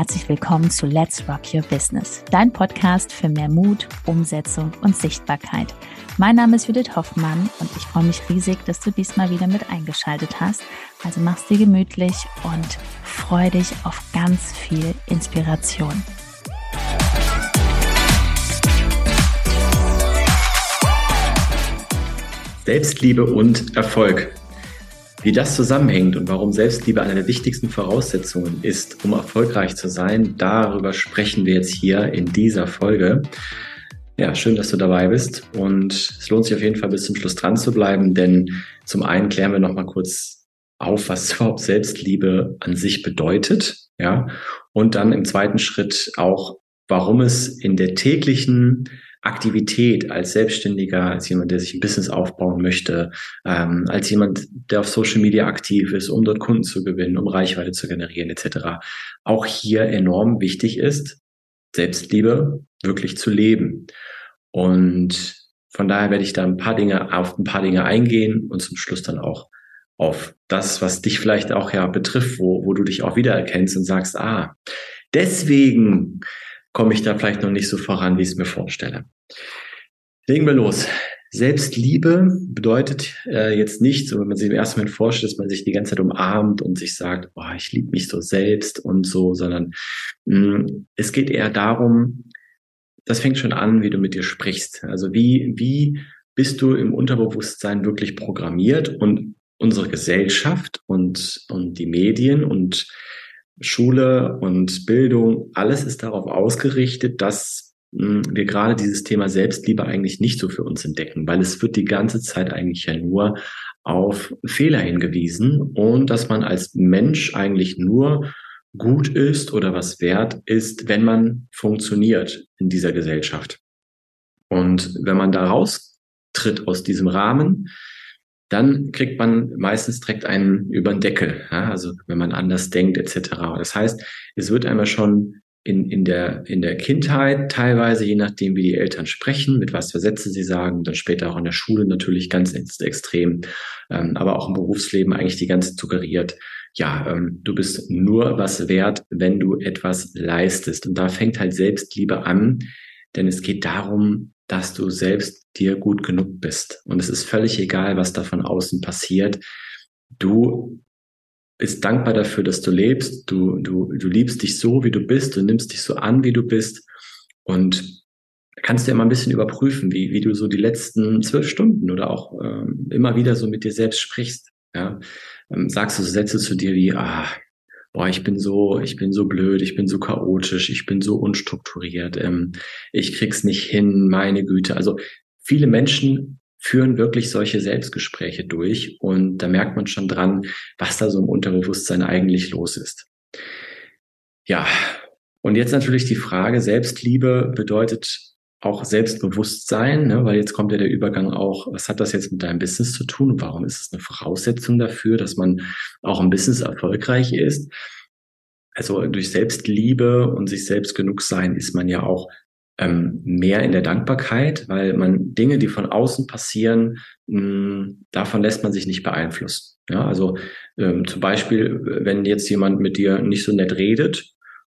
herzlich willkommen zu Let's Rock Your Business, dein Podcast für mehr Mut, Umsetzung und Sichtbarkeit. Mein Name ist Judith Hoffmann und ich freue mich riesig, dass du diesmal wieder mit eingeschaltet hast. Also mach's dir gemütlich und freu dich auf ganz viel Inspiration. Selbstliebe und Erfolg. Wie das zusammenhängt und warum Selbstliebe eine der wichtigsten Voraussetzungen ist, um erfolgreich zu sein, darüber sprechen wir jetzt hier in dieser Folge. Ja, schön, dass du dabei bist und es lohnt sich auf jeden Fall bis zum Schluss dran zu bleiben, denn zum einen klären wir nochmal kurz auf, was überhaupt Selbstliebe an sich bedeutet, ja, und dann im zweiten Schritt auch, warum es in der täglichen Aktivität als Selbstständiger, als jemand, der sich ein Business aufbauen möchte, ähm, als jemand, der auf Social Media aktiv ist, um dort Kunden zu gewinnen, um Reichweite zu generieren etc., auch hier enorm wichtig ist, Selbstliebe wirklich zu leben. Und von daher werde ich da ein paar Dinge auf ein paar Dinge eingehen und zum Schluss dann auch auf das, was dich vielleicht auch ja betrifft, wo, wo du dich auch wiedererkennst und sagst, ah, deswegen komme ich da vielleicht noch nicht so voran, wie ich es mir vorstelle. Legen wir los. Selbstliebe bedeutet äh, jetzt nicht, so wenn man sich im ersten Moment vorstellt, dass man sich die ganze Zeit umarmt und sich sagt, oh, ich liebe mich so selbst und so, sondern mh, mm, es geht eher darum, das fängt schon an, wie du mit dir sprichst. Also wie, wie bist du im Unterbewusstsein wirklich programmiert und unsere Gesellschaft und, und die Medien und Schule und Bildung, alles ist darauf ausgerichtet, dass hm, wir gerade dieses Thema Selbstliebe eigentlich nicht so für uns entdecken, weil es wird die ganze Zeit eigentlich ja nur auf Fehler hingewiesen und dass man als Mensch eigentlich nur gut ist oder was wert ist, wenn man funktioniert in dieser Gesellschaft. Und wenn man da raustritt aus diesem Rahmen, dann kriegt man meistens direkt einen über den Deckel, ja? also wenn man anders denkt etc. Das heißt, es wird einmal schon in, in, der, in der Kindheit teilweise, je nachdem, wie die Eltern sprechen, mit was für Sätze sie sagen, dann später auch in der Schule natürlich ganz extrem, ähm, aber auch im Berufsleben eigentlich die ganze suggeriert, ja, ähm, du bist nur was wert, wenn du etwas leistest. Und da fängt halt Selbstliebe an, denn es geht darum, dass du selbst dir gut genug bist. Und es ist völlig egal, was da von außen passiert. Du bist dankbar dafür, dass du lebst. Du, du, du liebst dich so, wie du bist. Du nimmst dich so an, wie du bist. Und kannst du ja mal ein bisschen überprüfen, wie, wie du so die letzten zwölf Stunden oder auch ähm, immer wieder so mit dir selbst sprichst. Ja? Ähm, sagst du so Sätze zu dir wie, ah, boah, ich bin so, ich bin so blöd, ich bin so chaotisch, ich bin so unstrukturiert, ähm, ich krieg's nicht hin, meine Güte. Also viele Menschen führen wirklich solche Selbstgespräche durch und da merkt man schon dran, was da so im Unterbewusstsein eigentlich los ist. Ja, und jetzt natürlich die Frage, Selbstliebe bedeutet auch Selbstbewusstsein, ne? weil jetzt kommt ja der Übergang auch, was hat das jetzt mit deinem Business zu tun warum ist es eine Voraussetzung dafür, dass man auch im Business erfolgreich ist? Also durch Selbstliebe und sich selbst genug sein ist man ja auch ähm, mehr in der Dankbarkeit, weil man Dinge, die von außen passieren, mh, hm, davon lässt man sich nicht beeinflussen. Ja, also ähm, zum Beispiel, wenn jetzt jemand mit dir nicht so nett redet,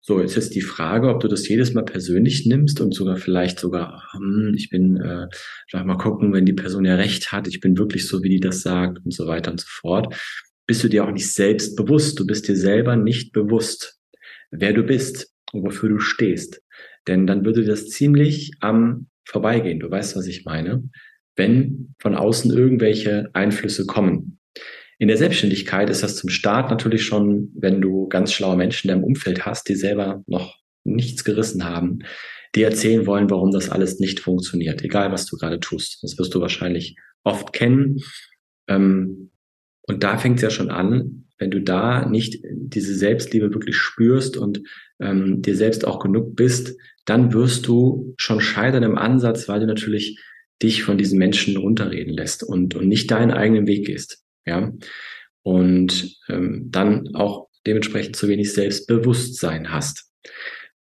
so, jetzt ist die Frage, ob du das jedes Mal persönlich nimmst und sogar vielleicht sogar, hm, ich bin, äh, sag mal gucken, wenn die Person ja recht hat, ich bin wirklich so, wie die das sagt und so weiter und so fort. Bist du dir auch nicht selbst bewusst. Du bist dir selber nicht bewusst, wer du bist und wofür du stehst. Denn dann würde das ziemlich am vorbeigehen. Du weißt, was ich meine. Wenn von außen irgendwelche Einflüsse kommen. In der Selbstständigkeit ist das zum Start natürlich schon, wenn du ganz schlaue Menschen in deinem Umfeld hast, die selber noch nichts gerissen haben, die erzählen wollen, warum das alles nicht funktioniert, egal was du gerade tust. Das wirst du wahrscheinlich oft kennen. Ähm, und da fängt es ja schon an, wenn du da nicht diese Selbstliebe wirklich spürst und ähm, dir selbst auch genug bist, dann wirst du schon scheitern im Ansatz, weil du natürlich dich von diesen Menschen runterreden lässt und, und nicht deinen eigenen Weg gehst ja, und ähm, dann auch dementsprechend zu wenig Selbstbewusstsein hast.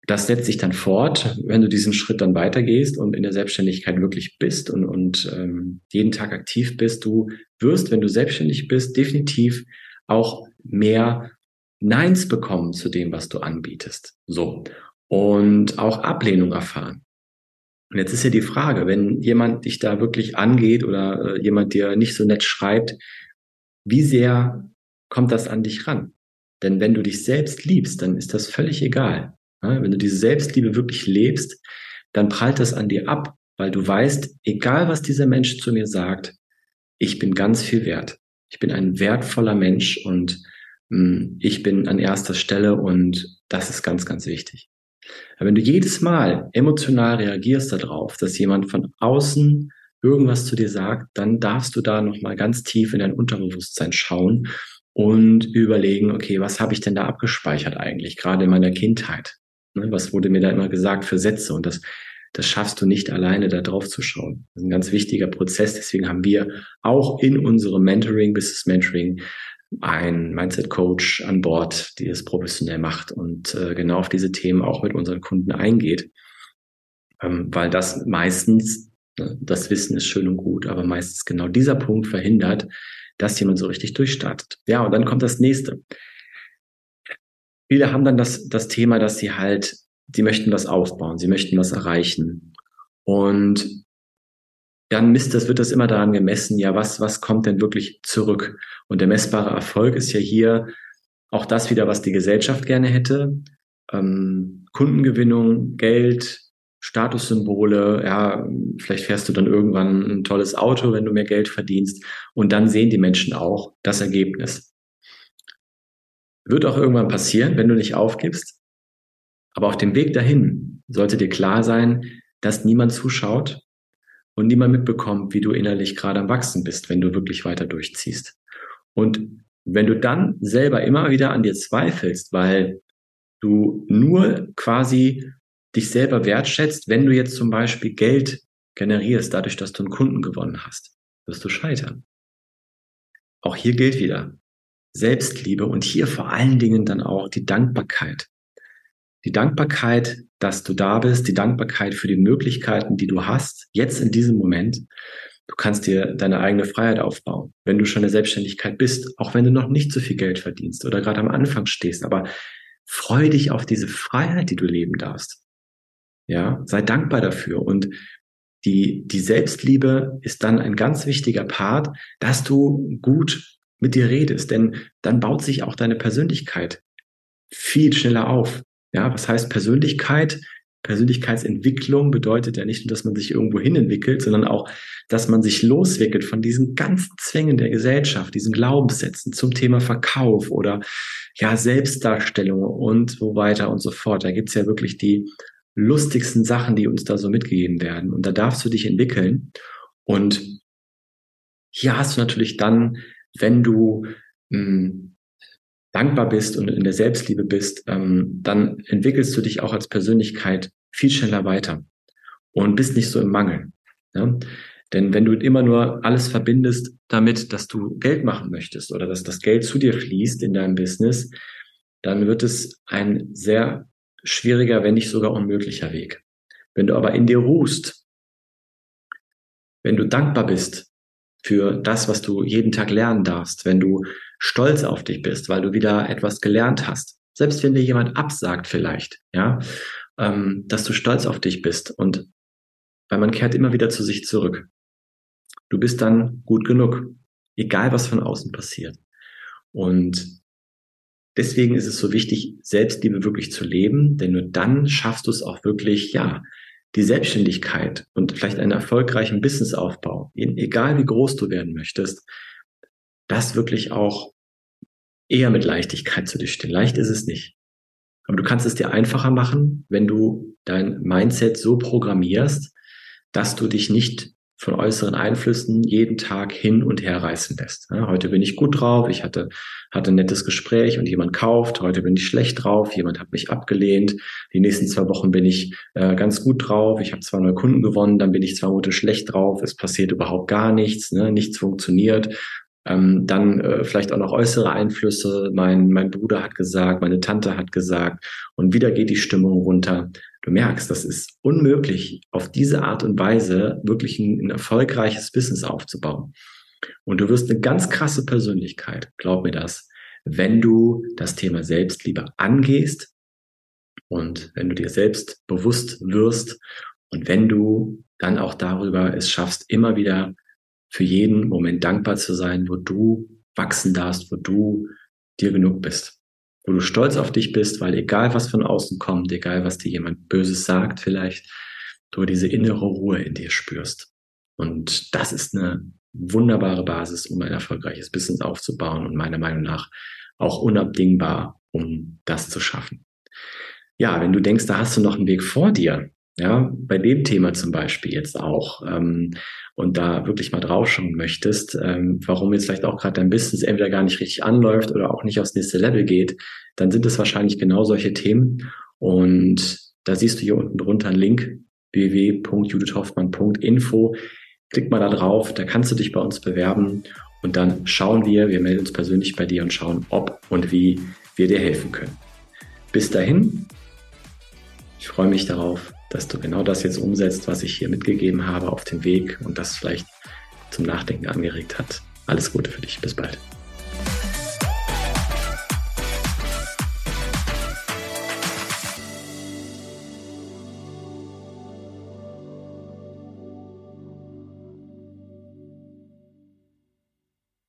Das setzt sich dann fort, wenn du diesen Schritt dann weitergehst und in der Selbstständigkeit wirklich bist und, und ähm, jeden Tag aktiv bist. Du wirst, wenn du selbstständig bist, definitiv auch mehr Neins bekommen zu dem, was du anbietest. So. Und auch Ablehnung erfahren. Und jetzt ist ja die Frage, wenn jemand dich da wirklich angeht oder äh, jemand dir nicht so nett schreibt, wie sehr kommt das an dich ran? Denn wenn du dich selbst liebst, dann ist das völlig egal. Ja, wenn du diese Selbstliebe wirklich lebst, dann prallt das an dir ab, weil du weißt, egal was dieser Mensch zu mir sagt, ich bin ganz viel wert. Ich bin ein wertvoller Mensch und mh, hm, ich bin an erster Stelle und das ist ganz, ganz wichtig. Aber wenn du jedes Mal emotional reagierst darauf, dass jemand von außen irgendwas zu dir sagt, dann darfst du da nochmal ganz tief in dein Unterbewusstsein schauen und überlegen, okay, was habe ich denn da abgespeichert eigentlich, gerade in meiner Kindheit? Ne, was wurde mir da immer gesagt für Sätze? Und das, das schaffst du nicht alleine, da drauf zu schauen. Das ist ein ganz wichtiger Prozess. Deswegen haben wir auch in unserem Mentoring, Business Mentoring, ein Mindset-Coach an Bord, die es professionell macht und äh, genau auf diese Themen auch mit unseren Kunden eingeht. Ähm, weil das meistens, das Wissen ist schön und gut, aber meistens genau dieser Punkt verhindert, dass jemand so richtig durchstartet. Ja, und dann kommt das nächste. Viele haben dann das, das Thema, dass sie halt, sie möchten was aufbauen, sie möchten was erreichen. Und dann misst das, wird das immer daran gemessen, ja, was, was kommt denn wirklich zurück? Und der messbare Erfolg ist ja hier auch das wieder, was die Gesellschaft gerne hätte. Ähm, Kundengewinnung, Geld, Statussymbole, ja, vielleicht fährst du dann irgendwann ein tolles Auto, wenn du mehr Geld verdienst. Und dann sehen die Menschen auch das Ergebnis. Wird auch irgendwann passieren, wenn du nicht aufgibst. Aber auf dem Weg dahin sollte dir klar sein, dass niemand zuschaut und niemand mitbekommt, wie du innerlich gerade am Wachsen bist, wenn du wirklich weiter durchziehst. Und wenn du dann selber immer wieder an dir zweifelst, weil du nur quasi dich selber wertschätzt, wenn du jetzt zum Beispiel Geld generierst, dadurch, dass du einen Kunden gewonnen hast, wirst du scheitern. Auch hier gilt wieder Selbstliebe und hier vor allen Dingen dann auch die Dankbarkeit. Die Dankbarkeit, dass du da bist, die Dankbarkeit für die Möglichkeiten, die du hast, jetzt in diesem Moment. Du kannst dir deine eigene Freiheit aufbauen, wenn du schon in Selbstständigkeit bist, auch wenn du noch nicht so viel Geld verdienst oder gerade am Anfang stehst. Aber freu dich auf diese Freiheit, die du leben darfst. Ja, sei dankbar dafür. Und die, die Selbstliebe ist dann ein ganz wichtiger Part, dass du gut mit dir redest, denn dann baut sich auch deine Persönlichkeit viel schneller auf. Ja, was heißt Persönlichkeit? Persönlichkeitsentwicklung bedeutet ja nicht nur, dass man sich irgendwo hin entwickelt, sondern auch, dass man sich loswickelt von diesen ganzen Zwängen der Gesellschaft, diesen Glaubenssätzen zum Thema Verkauf oder ja, Selbstdarstellung und so weiter und so fort. Da gibt's ja wirklich die lustigsten Sachen, die uns da so mitgegeben werden. Und da darfst du dich entwickeln. Und hier hast du natürlich dann, wenn du mh, hm, dankbar bist und in der Selbstliebe bist, ähm, dann entwickelst du dich auch als Persönlichkeit viel schneller weiter und bist nicht so im Mangel. Ja? Denn wenn du immer nur alles verbindest damit, dass du Geld machen möchtest oder dass das Geld zu dir fließt in deinem Business, dann wird es ein sehr schwieriger, wenn nicht sogar unmöglicher Weg. Wenn du aber in dir ruhst, wenn du dankbar bist für das, was du jeden Tag lernen darfst, wenn du stolz auf dich bist, weil du wieder etwas gelernt hast, selbst wenn dir jemand absagt vielleicht, ja, ähm, dass du stolz auf dich bist und weil man kehrt immer wieder zu sich zurück. Du bist dann gut genug, egal was von außen passiert. Und Deswegen ist es so wichtig, Selbstliebe wirklich zu leben, denn nur dann schaffst du es auch wirklich, ja, die Selbstständigkeit und vielleicht einen erfolgreichen Businessaufbau, egal wie groß du werden möchtest, das wirklich auch eher mit Leichtigkeit zu stehen. Leicht ist es nicht. Aber du kannst es dir einfacher machen, wenn du dein Mindset so programmierst, dass du dich nicht von äußeren Einflüssen jeden Tag hin und her reißen lässt. Heute bin ich gut drauf, ich hatte, hatte ein nettes Gespräch und jemand kauft, heute bin ich schlecht drauf, jemand hat mich abgelehnt, die nächsten zwei Wochen bin ich äh, ganz gut drauf, ich habe zwei neue Kunden gewonnen, dann bin ich zwei Monate schlecht drauf, es passiert überhaupt gar nichts, ne, nichts funktioniert. Ähm, dann äh, vielleicht auch noch äußere Einflüsse. Mein, mein Bruder hat gesagt, meine Tante hat gesagt und wieder geht die Stimmung runter. Du merkst, das ist unmöglich, auf diese Art und Weise wirklich ein, ein erfolgreiches Business aufzubauen. Und du wirst eine ganz krasse Persönlichkeit, glaub mir das, wenn du das Thema Selbstliebe angehst und wenn du dir selbst bewusst wirst und wenn du dann auch darüber es schaffst, immer wieder für jeden Moment dankbar zu sein, wo du wachsen darfst, wo du dir genug bist, wo du stolz auf dich bist, weil egal was von außen kommt, egal was dir jemand Böses sagt vielleicht, du diese innere Ruhe in dir spürst. Und das ist eine wunderbare Basis, um ein erfolgreiches Business aufzubauen und meiner Meinung nach auch unabdingbar, um das zu schaffen. Ja, wenn du denkst, da hast du noch einen Weg vor dir, ja, bei dem Thema zum Beispiel jetzt auch, ähm, und da wirklich mal draufschauen möchtest, ähm, warum jetzt vielleicht auch gerade dein Business entweder gar nicht richtig anläuft oder auch nicht aufs nächste Level geht, dann sind es wahrscheinlich genau solche Themen. Und da siehst du hier unten drunter einen Link www.judithhoffmann.info. Klick mal da drauf, da kannst du dich bei uns bewerben und dann schauen wir, wir melden uns persönlich bei dir und schauen, ob und wie wir dir helfen können. Bis dahin, ich freue mich darauf, dass du genau das jetzt umsetzt, was ich hier mitgegeben habe auf den Weg und das vielleicht zum Nachdenken angeregt hat. Alles Gute für dich. Bis bald.